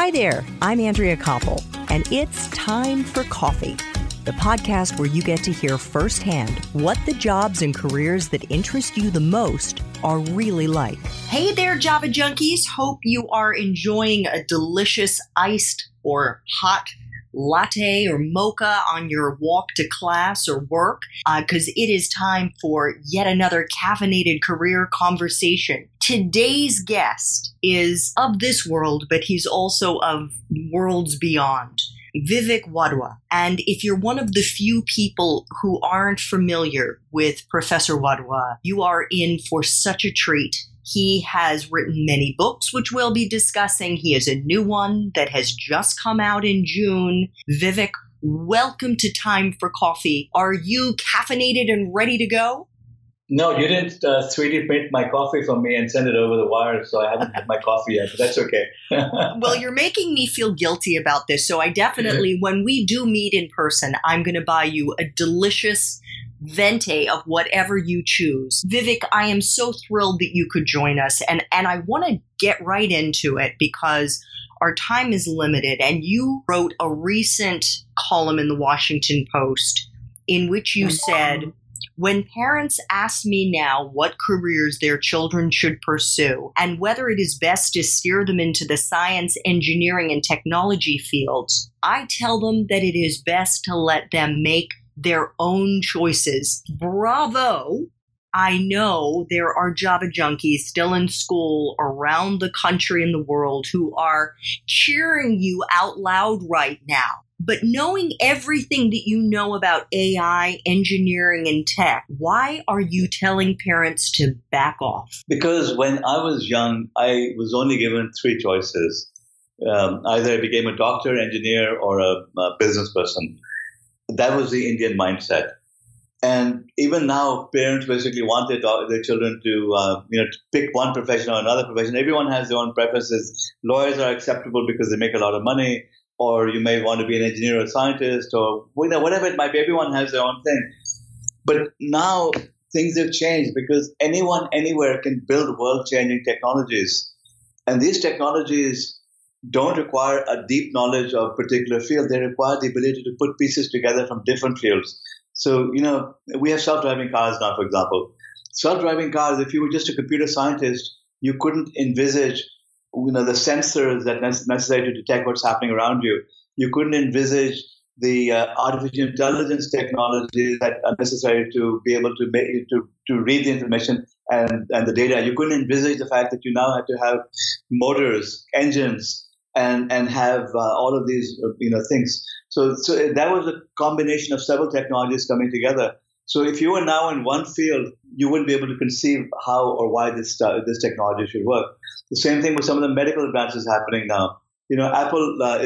Hi there, I'm Andrea Koppel, and it's time for coffee, the podcast where you get to hear firsthand what the jobs and careers that interest you the most are really like. Hey there, Java junkies. Hope you are enjoying a delicious iced or hot latte or mocha on your walk to class or work because uh, it is time for yet another caffeinated career conversation. Today's guest is of this world, but he's also of worlds beyond. Vivek Wadhwa. And if you're one of the few people who aren't familiar with Professor Wadhwa, you are in for such a treat. He has written many books, which we'll be discussing. He has a new one that has just come out in June. Vivek, welcome to Time for Coffee. Are you caffeinated and ready to go? No, you didn't uh, 3D print my coffee for me and send it over the wire, so I haven't had my coffee yet, but that's okay. well, you're making me feel guilty about this, so I definitely, when we do meet in person, I'm going to buy you a delicious venti of whatever you choose. Vivek, I am so thrilled that you could join us, and, and I want to get right into it because our time is limited, and you wrote a recent column in the Washington Post in which you said, when parents ask me now what careers their children should pursue and whether it is best to steer them into the science, engineering, and technology fields, I tell them that it is best to let them make their own choices. Bravo! I know there are Java junkies still in school around the country and the world who are cheering you out loud right now. But knowing everything that you know about AI, engineering, and tech, why are you telling parents to back off? Because when I was young, I was only given three choices. Um, either I became a doctor, engineer, or a, a business person. That was the Indian mindset. And even now, parents basically want their, their children to, uh, you know, to pick one profession or another profession. Everyone has their own preferences. Lawyers are acceptable because they make a lot of money or you may want to be an engineer or scientist or whatever it might be. Everyone has their own thing. But now things have changed because anyone anywhere can build world changing technologies. And these technologies don't require a deep knowledge of a particular field. They require the ability to put pieces together from different fields. So, you know, we have self driving cars now, for example. Self driving cars, if you were just a computer scientist, you couldn't envisage you know the sensors that necessary to detect what's happening around you. You couldn't envisage the uh, artificial intelligence technologies that are necessary to be able to make, to to read the information and and the data. You couldn't envisage the fact that you now have to have motors, engines, and and have uh, all of these uh, you know things. So so that was a combination of several technologies coming together. So if you were now in one field, you wouldn't be able to conceive how or why this uh, this technology should work. The same thing with some of the medical advances happening now. You know, Apple, uh,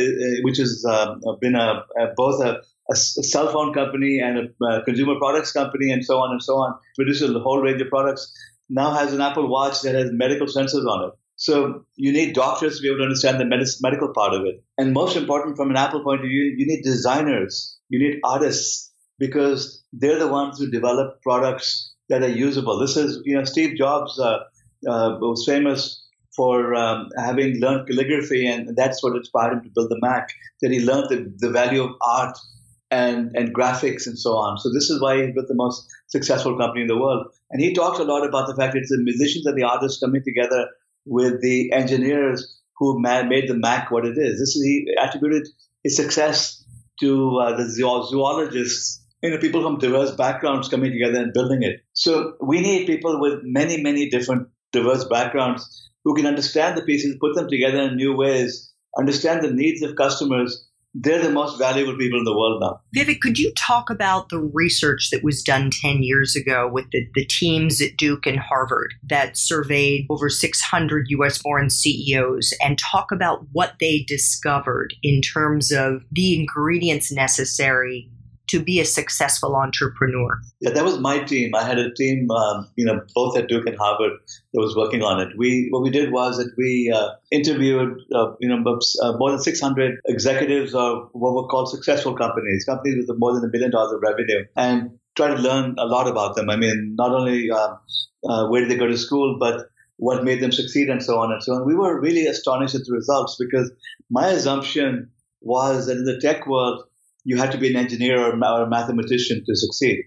which has uh, been a, both a, a, cell phone company and a, consumer products company, and so on and so on, produces a whole range of products. Now has an Apple Watch that has medical sensors on it. So you need doctors to be able to understand the med- medical part of it. And most important, from an Apple point of view, you need designers, you need artists, because they're the ones who develop products that are usable. This is, you know, Steve Jobs uh, uh, was famous for um, having learned calligraphy, and that's what inspired him to build the Mac. That he learned the, the value of art and, and graphics and so on. So this is why he's built the most successful company in the world. And he talks a lot about the fact that it's the musicians and the artists coming together with the engineers who made the Mac what it is. This is, he attributed his success to uh, the zoologists you know, people from diverse backgrounds coming together and building it. So we need people with many, many different diverse backgrounds who can understand the pieces, put them together in new ways, understand the needs of customers. They're the most valuable people in the world now. Vivek, could you talk about the research that was done 10 years ago with the, the teams at Duke and Harvard that surveyed over 600 US born CEOs and talk about what they discovered in terms of the ingredients necessary to be a successful entrepreneur? Yeah, that was my team. I had a team, um, you know, both at Duke and Harvard that was working on it. We what we did was that we uh, interviewed, uh, you know, uh, more than 600 executives of what were called successful companies, companies with more than a billion dollars of revenue, and try to learn a lot about them. I mean, not only uh, uh, where did they go to school, but what made them succeed, and so on and so on. We were really astonished at the results because my assumption was that in the tech world, you had to be an engineer or a mathematician to succeed.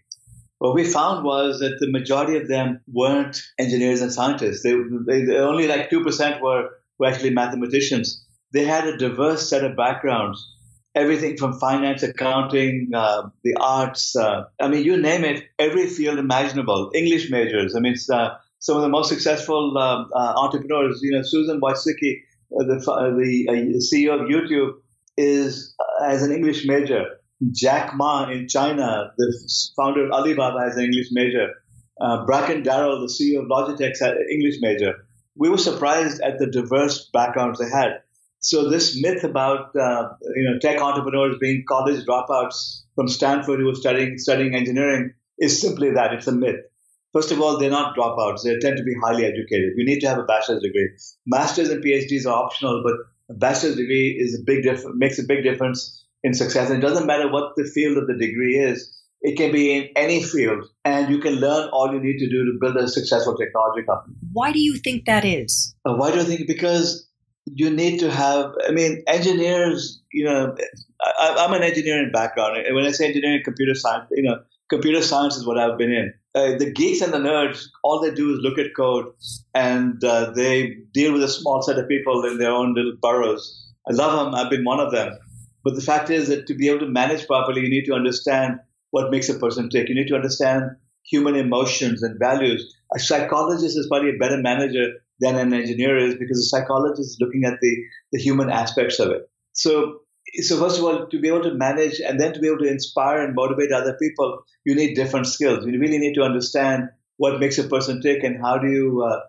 What we found was that the majority of them weren't engineers and scientists. They, they only like 2% were, were actually mathematicians. They had a diverse set of backgrounds everything from finance, accounting, uh, the arts. Uh, I mean, you name it, every field imaginable. English majors. I mean, uh, some of the most successful um, uh, entrepreneurs. You know, Susan Wojcicki, uh, the the CEO of YouTube, is as an English major. Jack Ma in China, the founder of Alibaba, has an English major. Bracken Darrell, the CEO of Logitech, had an English major. We were surprised at the diverse backgrounds they had. So this myth about uh, you know tech entrepreneurs being college dropouts from Stanford who were studying studying engineering is simply that it's a myth. First of all, they're not dropouts. They tend to be highly educated. You need to have a bachelor's degree. Masters and PhDs are optional, but a bachelor's degree is a big diff- makes a big difference in success. And it doesn't matter what the field of the degree is. It can be in any field, and you can learn all you need to do to build a successful technology company. Why do you think that is? Uh, why do I think? Because you need to have, I mean, engineers, you know, I, am an engineering background. When I say engineering, computer science, you know, computer science is what I've been in. Uh, the geeks and the nerds, all they do is look at code and uh, they deal with a small set of people in their own little burrows. I love them. I've been one of them. But the fact is that to be able to manage properly, you need to understand what makes a person tick. You need to understand human emotions and values. A psychologist is probably a better manager than an engineer is because a psychologist is looking at the, the human aspects of it. So, so first of all, to be able to manage and then to be able to inspire and motivate other people, you need different skills. You really need to understand what makes a person tick and how do you, uh,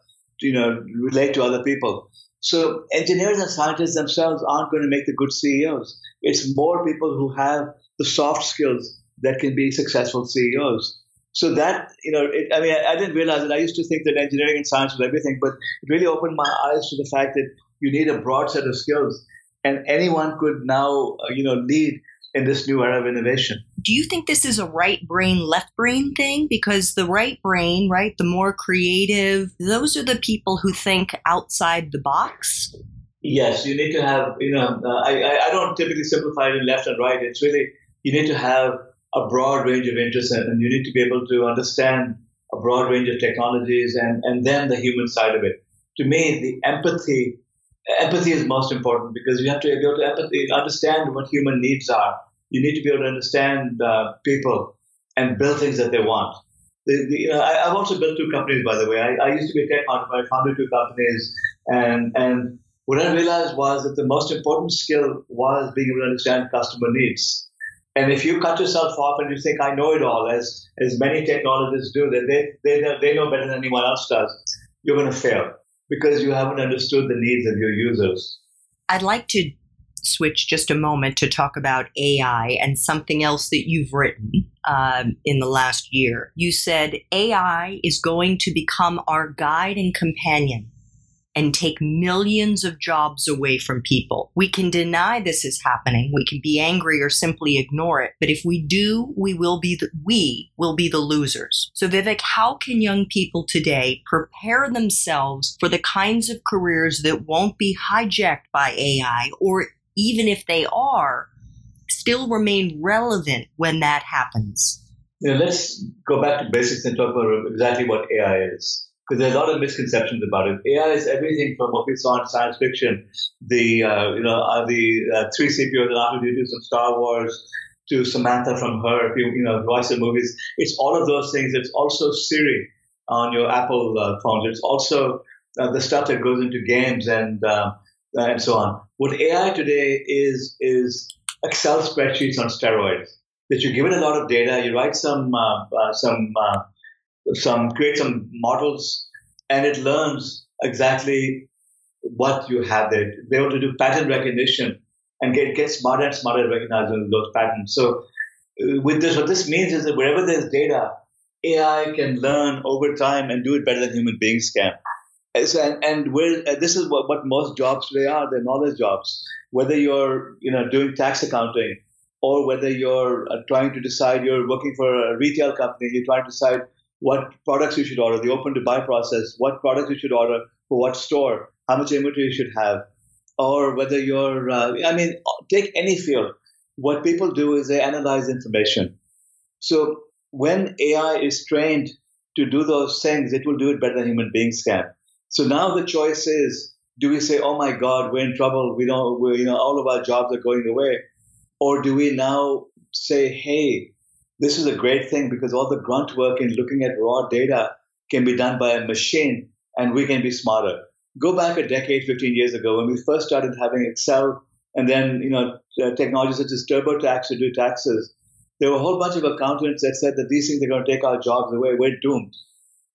you know, relate to other people. So engineers and scientists themselves aren't going to make the good CEOs. It's more people who have the soft skills that can be successful CEOs. So that, you know, it, I mean, I, I, didn't realize it. I used to think that engineering and science was everything, but it really opened my eyes to the fact that you need a broad set of skills, and anyone could now, uh, you know, lead in this new era of innovation. Do you think this is a right brain, left brain thing? Because the right brain, right, the more creative, those are the people who think outside the box. Yes, you need to have, you know, uh, I, I don't typically simplify it in left and right. It's really, you need to have a broad range of interests and you need to be able to understand a broad range of technologies and, and then the human side of it. To me, the empathy, empathy is most important because you have to be able to empathy, understand what human needs are. You need to be able to understand uh, people and build things that they want. The, the, you know, I, have also built two companies, by the way. I, I used to be a tech entrepreneur. I founded two companies, and and what I realized was that the most important skill was being able to understand customer needs. And if you cut yourself off and you think, I know it all, as, as many technologists do, that they, they, they know better than anyone else does, you're going to fail because you haven't understood the needs of your users. I'd like to switch just a moment to talk about AI and something else that you've written um, in the last year. You said AI is going to become our guide and companion and take millions of jobs away from people. We can deny this is happening. We can be angry or simply ignore it. But if we do, we will be the, we will be the losers. So Vivek, how can young people today prepare themselves for the kinds of careers that won't be hijacked by AI or even if they are, still remain relevant when that happens? Yeah, let's go back to basics and talk about exactly what AI is because there's a lot of misconceptions about it. AI is everything from what we saw in science fiction, the uh, you know uh, the uh, three CPOs that R2D2 from Star Wars to Samantha from her, you you know watch the movies. It's all of those things. It's also Siri on your Apple uh, phones. It's also uh, the stuff that goes into games and uh, and so on. What AI today is is Excel spreadsheets on steroids. That you give it a lot of data, you write some some some create some models, and it learns exactly what you have there. Be able to do pattern recognition and get get smarter and smarter at recognizing those patterns. So uh, with this, what this means is that wherever there's data, AI can learn over time and do it better than human beings can. So, and, and uh, this is what, what most jobs today are, they're knowledge jobs. Whether you're you know doing tax accounting or whether you're uh, trying to decide you're working for a retail company, you're trying to decide what products you should order, the open to buy process, what products you should order, for what store, how much inventory you should have, or whether you're, uh, I mean, take any field. What people do is they analyze information. So when AI is trained to do those things, it will do it better than human beings can. So now the choice is, do we say, oh my God, we're in trouble. We don't, you know, all of our jobs are going away. Or do we now say, hey, this is a great thing because all the grunt work in looking at raw data can be done by a machine and we can be smarter. Go back a decade, 15 years ago, when we first started having Excel and then, you know, technologies such as TurboTax to do taxes, there were a whole bunch of accountants that said that these things are going to take our jobs away. We're doomed.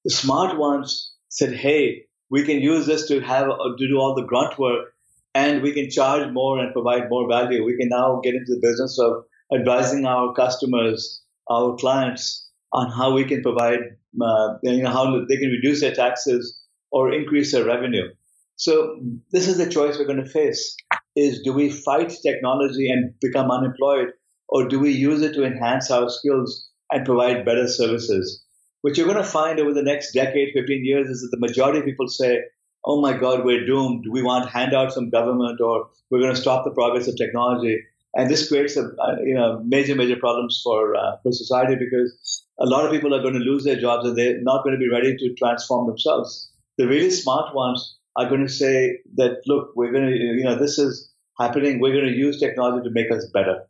The smart ones said, hey, we can use this to have uh, to do all the grunt work and we can charge more and provide more value. We can now get into the business of advising our customers, our clients on how we can provide, uh, you know, how they can reduce their taxes or increase their revenue. So this is the choice we're going to face: is do we fight technology and become unemployed, or do we use it to enhance our skills and provide better services? What you're going to find over the next decade, 15 years, is that the majority of people say, oh my God, we're doomed. Do we want handouts from government or we're going to stop the progress of technology. And this creates a, you know, major, major problems for, uh, for society because a lot of people are going to lose their jobs and they're not going to be ready to transform themselves. The really smart ones are going to say that, look, we're going to, you know, this is happening. We're going to use technology to make us better.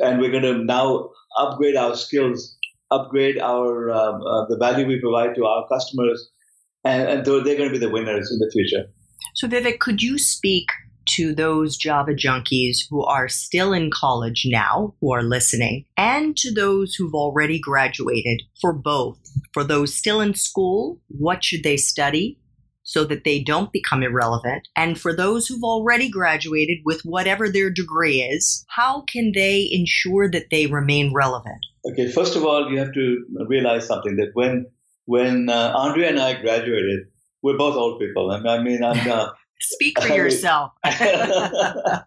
And we're going to now upgrade our skills, upgrade our, um, uh, the value we provide to our customers and, and they're going to be the winners in the future. So, Vivek, could you speak to those Java junkies who are still in college now, who are listening, and to those who've already graduated for both? For those still in school, what should they study? So that they don't become irrelevant. And for those who've already graduated with whatever their degree is, how can they ensure that they remain relevant? Okay, first of all, you have to realize something that when when uh, Andrea and I graduated, we're both old people. I mean, I mean I'm, Uh, Speak for yourself. but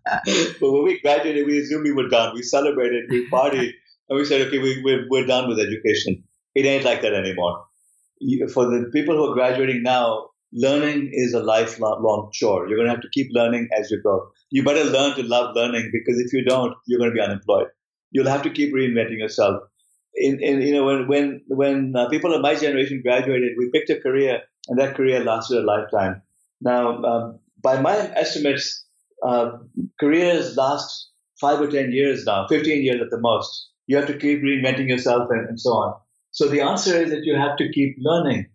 when we graduated, we assumed we were done. We celebrated, we partied, and we said, okay, we, we're, we're done with education. It ain't like that anymore. For the people who are graduating now, learning is a lifelong chore. You're going to have to keep learning as you go. You better learn to love learning because if you don't, you're going to be unemployed. You'll have to keep reinventing yourself in, in you know when when when uh, people of my generation graduated, we picked a career, and that career lasted a lifetime. Now, um, by my estimates, uh, careers last five or ten years now, fifteen years at the most. You have to keep reinventing yourself and, and so on. So the answer is that you have to keep learning.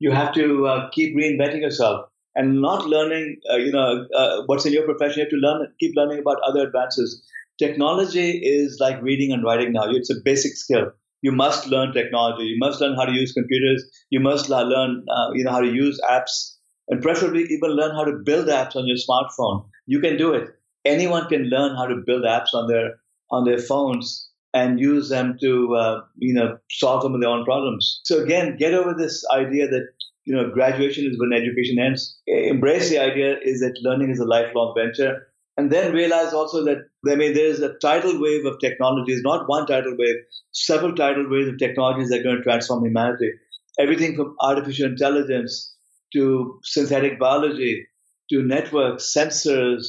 You have to uh, keep reinventing yourself and not learning. Uh, you know uh, what's in your profession. You have to learn, keep learning about other advances. Technology is like reading and writing now. It's a basic skill you must learn technology. You must learn how to use computers. You must learn, uh, you know, how to use apps, and preferably even learn how to build apps on your smartphone. You can do it. Anyone can learn how to build apps on their on their phones and use them to, uh, you know, solve some of their own problems. So again, get over this idea that you know graduation is when education ends. Embrace the idea is that learning is a lifelong venture and then realize also that I mean there's a tidal wave of technologies, not one tidal wave, several tidal waves of technologies that are going to transform humanity. Everything from artificial intelligence to synthetic biology to networks, sensors,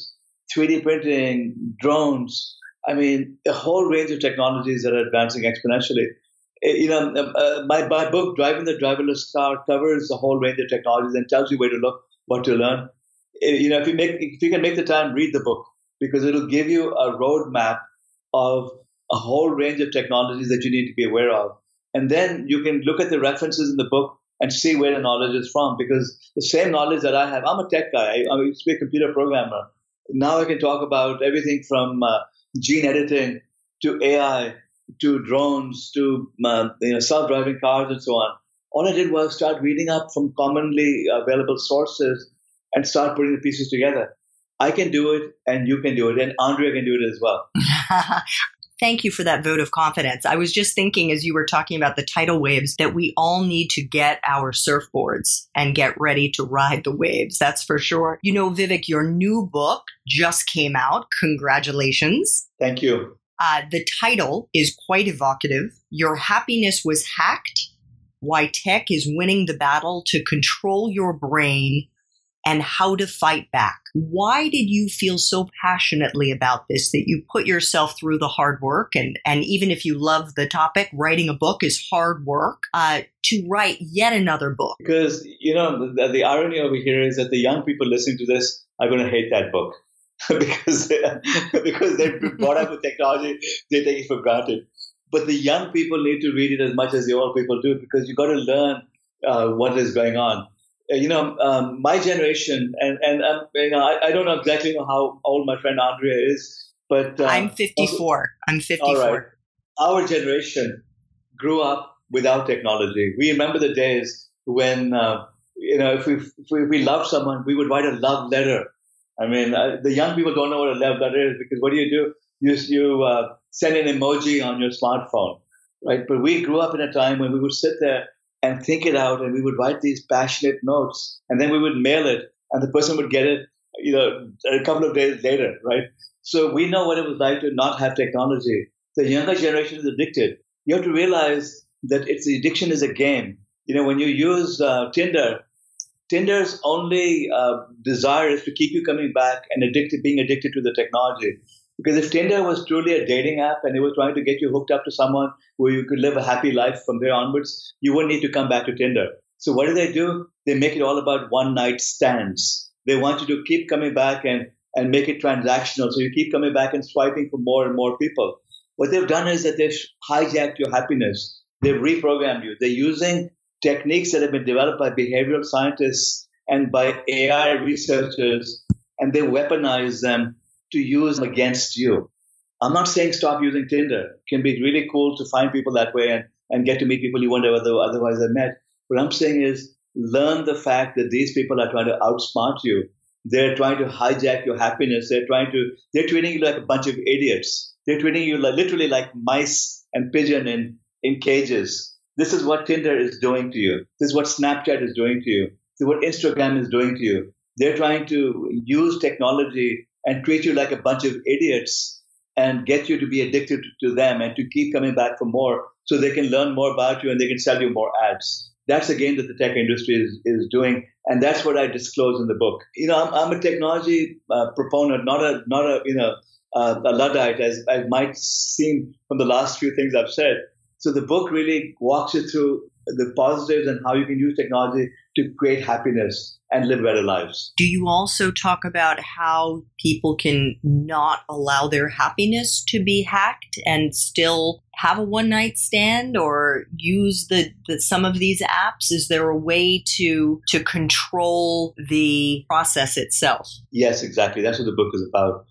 3D printing, drones. I mean, a whole range of technologies that are advancing exponentially. Eh, you know, uh, uh, my, my book, Driver in the Driverless Car, covers a whole range of technologies and tells you where to look, what to learn. Eh, you know, if you make, if you can make the time, read the book because it'll give you a roadmap of a whole range of technologies that you need to be aware of. And then you can look at the references in the book and see where the knowledge is from because the same knowledge that I have, I'm a tech guy, I, I used to be a computer programmer. Now I can talk about everything from uh, gene editing to AI to drones to uh, you know, self-driving cars and so on. All I did was start reading up from commonly available sources and start putting the pieces together. I can do it and you can do it and Andrea can do it as well. Thank you for that vote of confidence. I was just thinking as you were talking about the tidal waves that we all need to get our surfboards and get ready to ride the waves. That's for sure. You know, Vivek, your new book just came out. Congratulations. Thank you. Uh, the title is quite evocative. Your happiness was hacked. Why tech is winning the battle to control your brain and how to fight back. Why did you feel so passionately about this that you put yourself through the hard work? And, and even if you love the topic, writing a book is hard work uh, to write yet another book. Because, you know, the, the irony over here is that the young people listening to this are going to hate that book. because they, because they've been brought up with technology, they take it for granted. But the young people need to read it as much as the old people do because you got to learn uh, what is going on. Uh, you know, um, my generation, and and um, you know, I, I, don't know exactly know how old my friend Andrea is, but uh, I'm 54. Also, I'm 54. All right. Our generation grew up without technology. We remember the days when uh, you know if we if we, if we loved someone, we would write a love letter. I mean, uh, the young people don't know what a love letter is because what do you do? You you uh, send an emoji on your smartphone, right? But we grew up in a time when we would sit there and think it out and we would write these passionate notes and then we would mail it and the person would get it you know a couple of days later right? So we know what it was like to not have technology. The younger generation is addicted. You have to realize that it's the addiction is a game. You know when you use uh, tinder tinder's only uh, desire is to keep you coming back and addicted being addicted to the technology because if Tinder was truly a dating app and it was trying to get you hooked up to someone where you could live a happy life from there onwards, you wouldn't need to come back to Tinder. So what do they do? They make it all about one night stands. They want you to keep coming back and, and make it transactional. So you keep coming back and swiping for more and more people. What they've done is that they've hijacked your happiness. They've reprogrammed you. They're using techniques that have been developed by behavioral scientists and by AI researchers, and they weaponize them to use against you. I'm not saying stop using Tinder. It can be really cool to find people that way and, and get to meet people you wouldn't have otherwise have met. What I'm saying is learn the fact that these people are trying to outsmart you. They're trying to hijack your happiness. They're trying to, they're treating you like a bunch of idiots. They're treating you like, literally like mice and pigeon in, in cages. This is what Tinder is doing to you. This is what Snapchat is doing to you. This is what Instagram is doing to you. They're trying to use technology and treat you like a bunch of idiots and get you to be addicted to them and to keep coming back for more so they can learn more about you and they can sell you more ads. That's the game that the tech industry is, is doing. And that's what I disclose in the book. You know, I'm, I'm a technology uh, proponent, not a, not a, you know, uh, a Luddite, as, as might seem from the last few things I've said. So the book really walks you through the positives and how you can use technology to create happiness and live better lives. Do you also talk about how people can not allow their happiness to be hacked and still have a one night stand or use the, the, some of these apps? Is there a way to to control the process itself? Yes, exactly. That's what the book is about.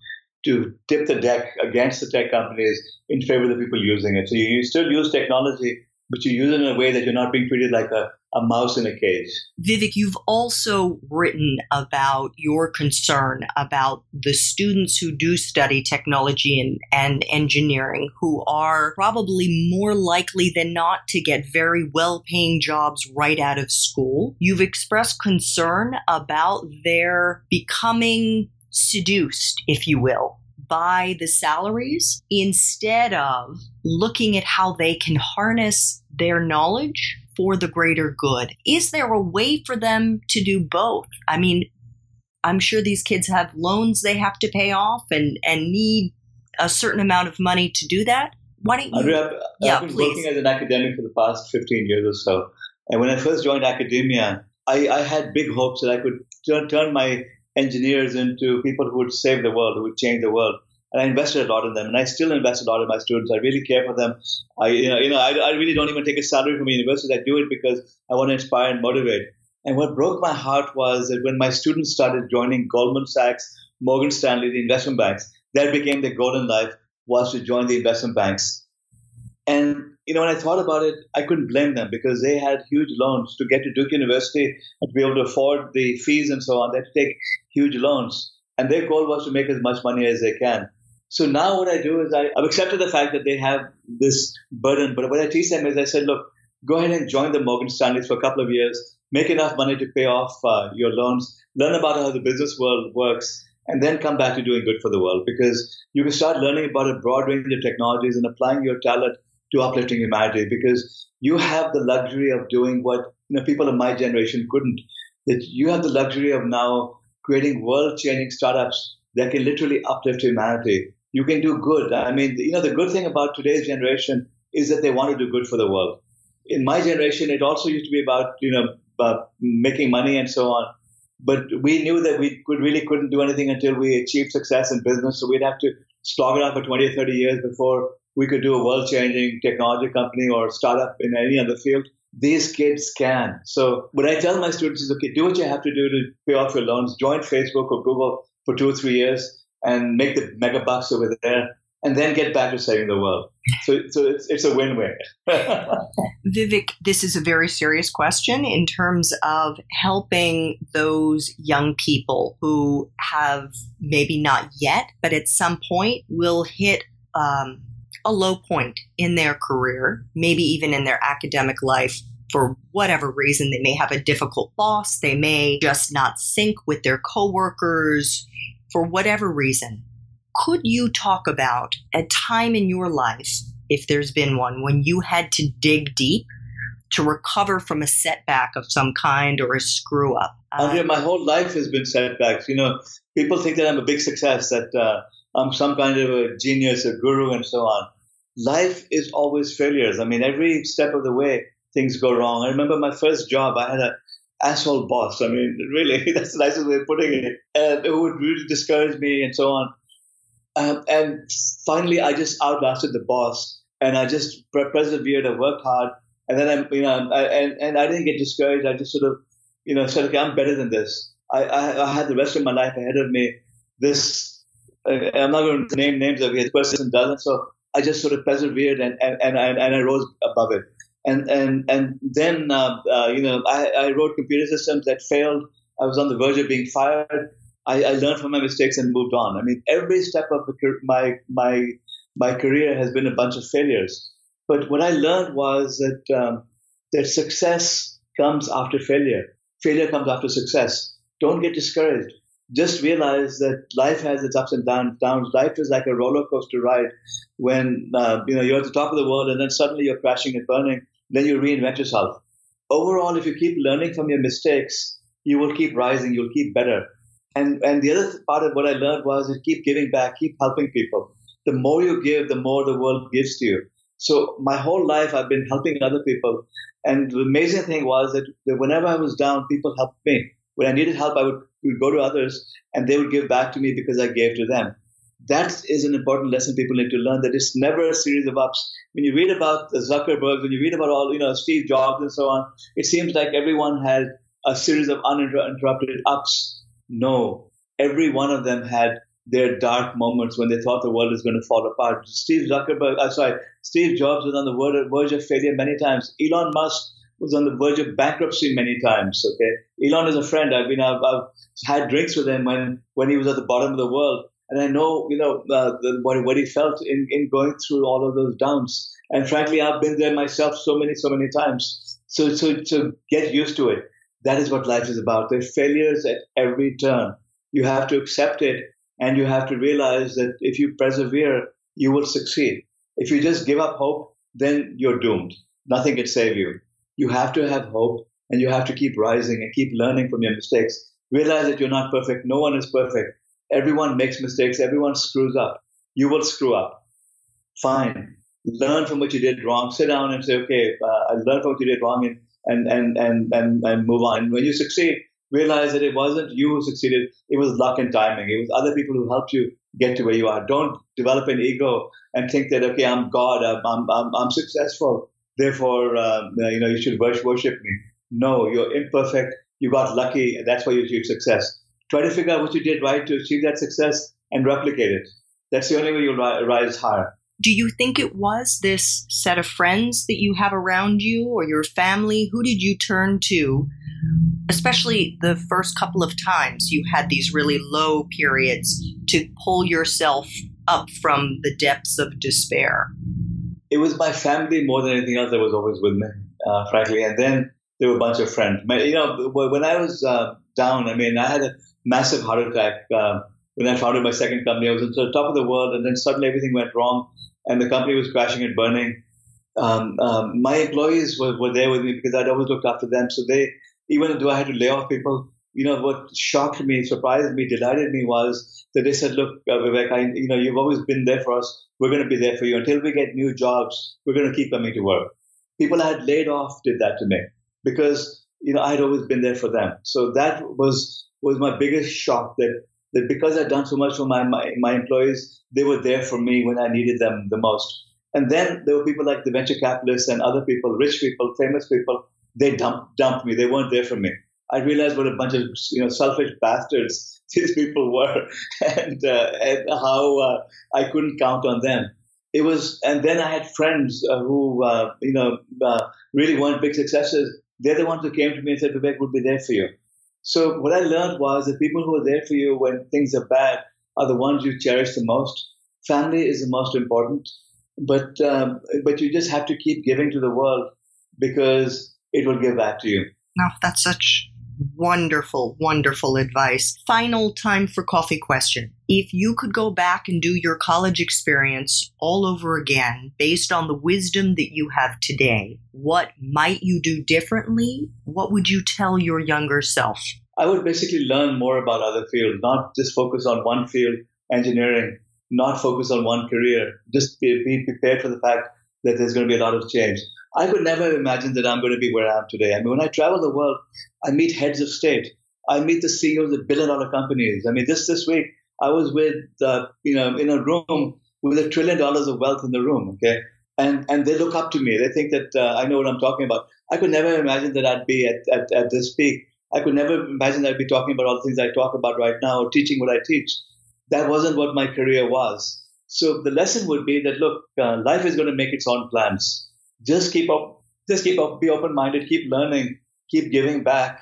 To tip the deck against the tech companies in favor of the people using it. So you, you still use technology, but you use it in a way that you're not being treated like a, a mouse in a cage. Vivek, you've also written about your concern about the students who do study technology and, and engineering who are probably more likely than not to get very well paying jobs right out of school. You've expressed concern about their becoming seduced, if you will, by the salaries instead of looking at how they can harness their knowledge for the greater good. Is there a way for them to do both? I mean, I'm sure these kids have loans they have to pay off and, and need a certain amount of money to do that. Why don't you? I've, I've yeah, been please. working as an academic for the past 15 years or so. And when I first joined academia, I, I had big hopes that I could turn, turn my engineers into people who would save the world, who would change the world. And I invested a lot in them, and I still invest a lot in my students. I really care for them. I, you know, you know I, I really don't even take a salary from universities. I do it because I want to inspire and motivate. And what broke my heart was that when my students started joining Goldman Sachs, Morgan Stanley, the investment banks, that became their golden life was to join the investment banks. And you know, when I thought about it, I couldn't blame them because they had huge loans to get to Duke University and to be able to afford the fees and so on. They had to take huge loans. And their goal was to make as much money as they can. So now what I do is I, I've accepted the fact that they have this burden, but what I teach them is I said, look, go ahead and join the Morgan Stanleys for a couple of years, make enough money to pay off uh, your loans, learn about how the business world works, and then come back to doing good for the world because you can start learning about a broad range of technologies and applying your talent to uplifting humanity because you have the luxury of doing what you know people of my generation couldn't. that you have the luxury of now creating world-changing startups that can literally uplift humanity. You can do good. I mean, you know, the good thing about today's generation is that they want to do good for the world. In my generation, it also used to be about, you know, about making money and so on. But we knew that we could really couldn't do anything until we achieved success in business. So we'd have to slog it out for 20 or 30 years before we could do a world changing technology company or startup in any other field. These kids can. So what I tell my students is okay, do what you have to do to pay off your loans, join Facebook or Google for two or three years and make the mega bucks over there and then get back to saving the world. So, so it's, it's a win win. Vivek, this is a very serious question in terms of helping those young people who have maybe not yet, but at some point will hit um, a low point in their career, maybe even in their academic life. For whatever reason, they may have a difficult boss. They may just not sync with their coworkers for whatever reason could you talk about a time in your life, if there's been one, when you had to dig deep to recover from a setback of some kind or a screw up? Andrea, my whole life has been setbacks. You know, people think that I'm a big success, that uh, I'm some kind of a genius, a guru, and so on. Life is always failures. I mean, every step of the way, things go wrong. I remember my first job, I had an asshole boss. I mean, really, that's the nicest way of putting it. And it would really discourage me and so on. Um, and finally, I just outlasted the boss, and I just persevered. I worked hard, and then I, you know, I, and and I didn't get discouraged. I just sort of, you know, said, okay, I'm better than this. I, I, I had the rest of my life ahead of me. This, I'm not going to name names of it. Person doesn't. So I just sort of persevered, and and and I, and I rose above it. And and and then, uh, uh, you know, I, I wrote computer systems that failed. I was on the verge of being fired. I, I learned from my mistakes and moved on. I mean, every step of the, my my my career has been a bunch of failures. But what I learned was that um, that success comes after failure. Failure comes after success. Don't get discouraged. Just realize that life has its ups and downs. Life is like a roller coaster ride. When uh, you know you're at the top of the world, and then suddenly you're crashing and burning. Then you reinvent yourself. Overall, if you keep learning from your mistakes, you will keep rising. You'll keep better. And and the other part of what I learned was to keep giving back, keep helping people. The more you give, the more the world gives to you. So my whole life I've been helping other people. And the amazing thing was that whenever I was down, people helped me. When I needed help, I would, would go to others and they would give back to me because I gave to them. That is an important lesson people need to learn that it's never a series of ups. When you read about the Zuckerbergs, when you read about all, you know, Steve Jobs and so on, it seems like everyone had a series of uninterrupted ups no, every one of them had their dark moments when they thought the world was going to fall apart. Steve Zuckerberg, uh, sorry, Steve Jobs was on the verge of failure many times. Elon Musk was on the verge of bankruptcy many times. Okay, Elon is a friend. I've been, I've, I've had drinks with him when when he was at the bottom of the world, and I know, you know, uh, the, what what he felt in in going through all of those downs. And frankly, I've been there myself so many, so many times. So, so, so get used to it. That is what life is about. There are failures at every turn. You have to accept it and you have to realize that if you persevere, you will succeed. If you just give up hope, then you're doomed. Nothing can save you. You have to have hope and you have to keep rising and keep learning from your mistakes. Realize that you're not perfect. No one is perfect. Everyone makes mistakes. Everyone screws up. You will screw up. Fine. Learn from what you did wrong. Sit down and say, okay, uh, I learned from what you did wrong and and, and, and, and, and move on. When you succeed, realize that it wasn't you who succeeded, it was luck and timing. It was other people who helped you get to where you are. Don't develop an ego and think that, okay, I'm God, I'm, I'm, I'm, I'm successful, therefore, um, you know, you should worship me. No, you're imperfect. You got lucky, and that's why you achieved success. Try to figure out what you did right to achieve that success and replicate it. That's the only way you'll rise higher do you think it was this set of friends that you have around you or your family? Who did you turn to? Especially the first couple of times you had these really low periods to pull yourself up from the depths of despair. It was my family more than anything else that was always with me, uh, frankly. And then there were a bunch of friends. You know, when I was uh, down, I mean, I had a massive heart attack uh, when I founded my second company. I was on the top of the world, and then suddenly everything went wrong and the company was crashing and burning. Um, um, my employees were, were there with me because I'd always looked after them. So they even though I had to lay off people, you know, what shocked me, surprised me, delighted me was that they said, look, uh, Vivek, I, you know, you've always been there for us. We're going to be there for you until we get new jobs. We're going to keep coming to work. People I had laid off did that to me because, you know, I had always been there for them. So that was, was my biggest shock that, that because I'd done so much for my, my, my employees, they were there for me when I needed them the most. And then there were people like the venture capitalists and other people, rich people, famous people. They dumped, dumped me. They weren't there for me. I realized what a bunch of you know selfish bastards these people were, and uh, and how uh, I couldn't count on them. It was, and then I had friends uh, who uh, you know uh, really weren't big successes. They're the ones who came to me and said, "Vivek would be there for you." So what I learned was that people who are there for you when things are bad are the ones you cherish the most. Family is the most important, but um, but you just have to keep giving to the world because it will give back to you. No, that's such wonderful, wonderful advice. Final time for coffee question. If you could go back and do your college experience all over again based on the wisdom that you have today, what might you do differently? What would you tell your younger self? I would basically learn more about other fields, not just focus on one field, engineering, not focus on one career. Just be, be prepared for the fact that there's going to be a lot of change. I could never imagine that I'm going to be where I am today. I mean, when I travel the world, I meet heads of state. I meet the CEOs of billion dollar companies. I mean, this this week I was with uh, you know in a room with a trillion dollars of wealth in the room. Okay, and and they look up to me. They think that uh, I know what I'm talking about. I could never imagine that I'd be at, at, at this peak. I could never imagine that I'd be talking about all the things I talk about right now or teaching what I teach. That wasn't what my career was. So the lesson would be that look, uh, life is going to make its own plans. Just keep up, just keep up, be open minded, keep learning, keep giving back.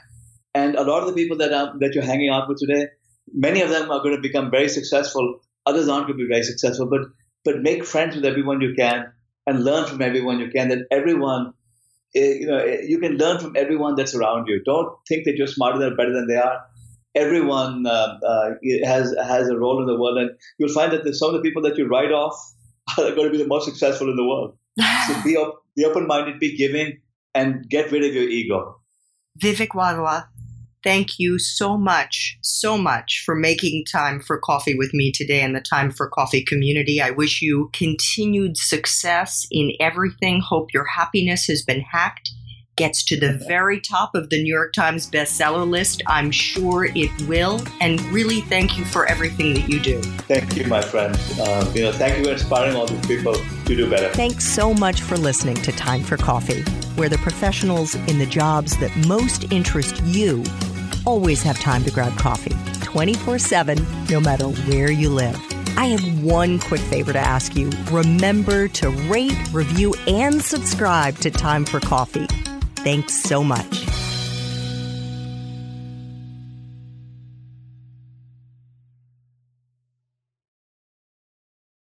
And a lot of the people that are, that you're hanging out with today, many of them are going to become very successful. Others aren't going to be very successful, but but make friends with everyone you can and learn from everyone you can. That everyone, eh, you know, eh, you can learn from everyone that's around you. Don't think that you're smarter than or better than they are. Everyone uh, uh, has has a role in the world, and you'll find that some of the people that you write off are going to be the most successful in the world. So be op- be open minded, be giving, and get rid of your ego. Vivek Wadhwa, thank you so much, so much for making time for coffee with me today and the Time for Coffee community. I wish you continued success in everything. Hope your happiness has been hacked, gets to the very top of the New York Times bestseller list. I'm sure it will. And really, thank you for everything that you do. Thank you, my friend. Uh, you know, thank you for inspiring all these people to do better. Thanks so much for listening to Time for Coffee where the professionals in the jobs that most interest you always have time to grab coffee 24 7, no matter where you live. I have one quick favor to ask you. Remember to rate, review, and subscribe to Time for Coffee. Thanks so much.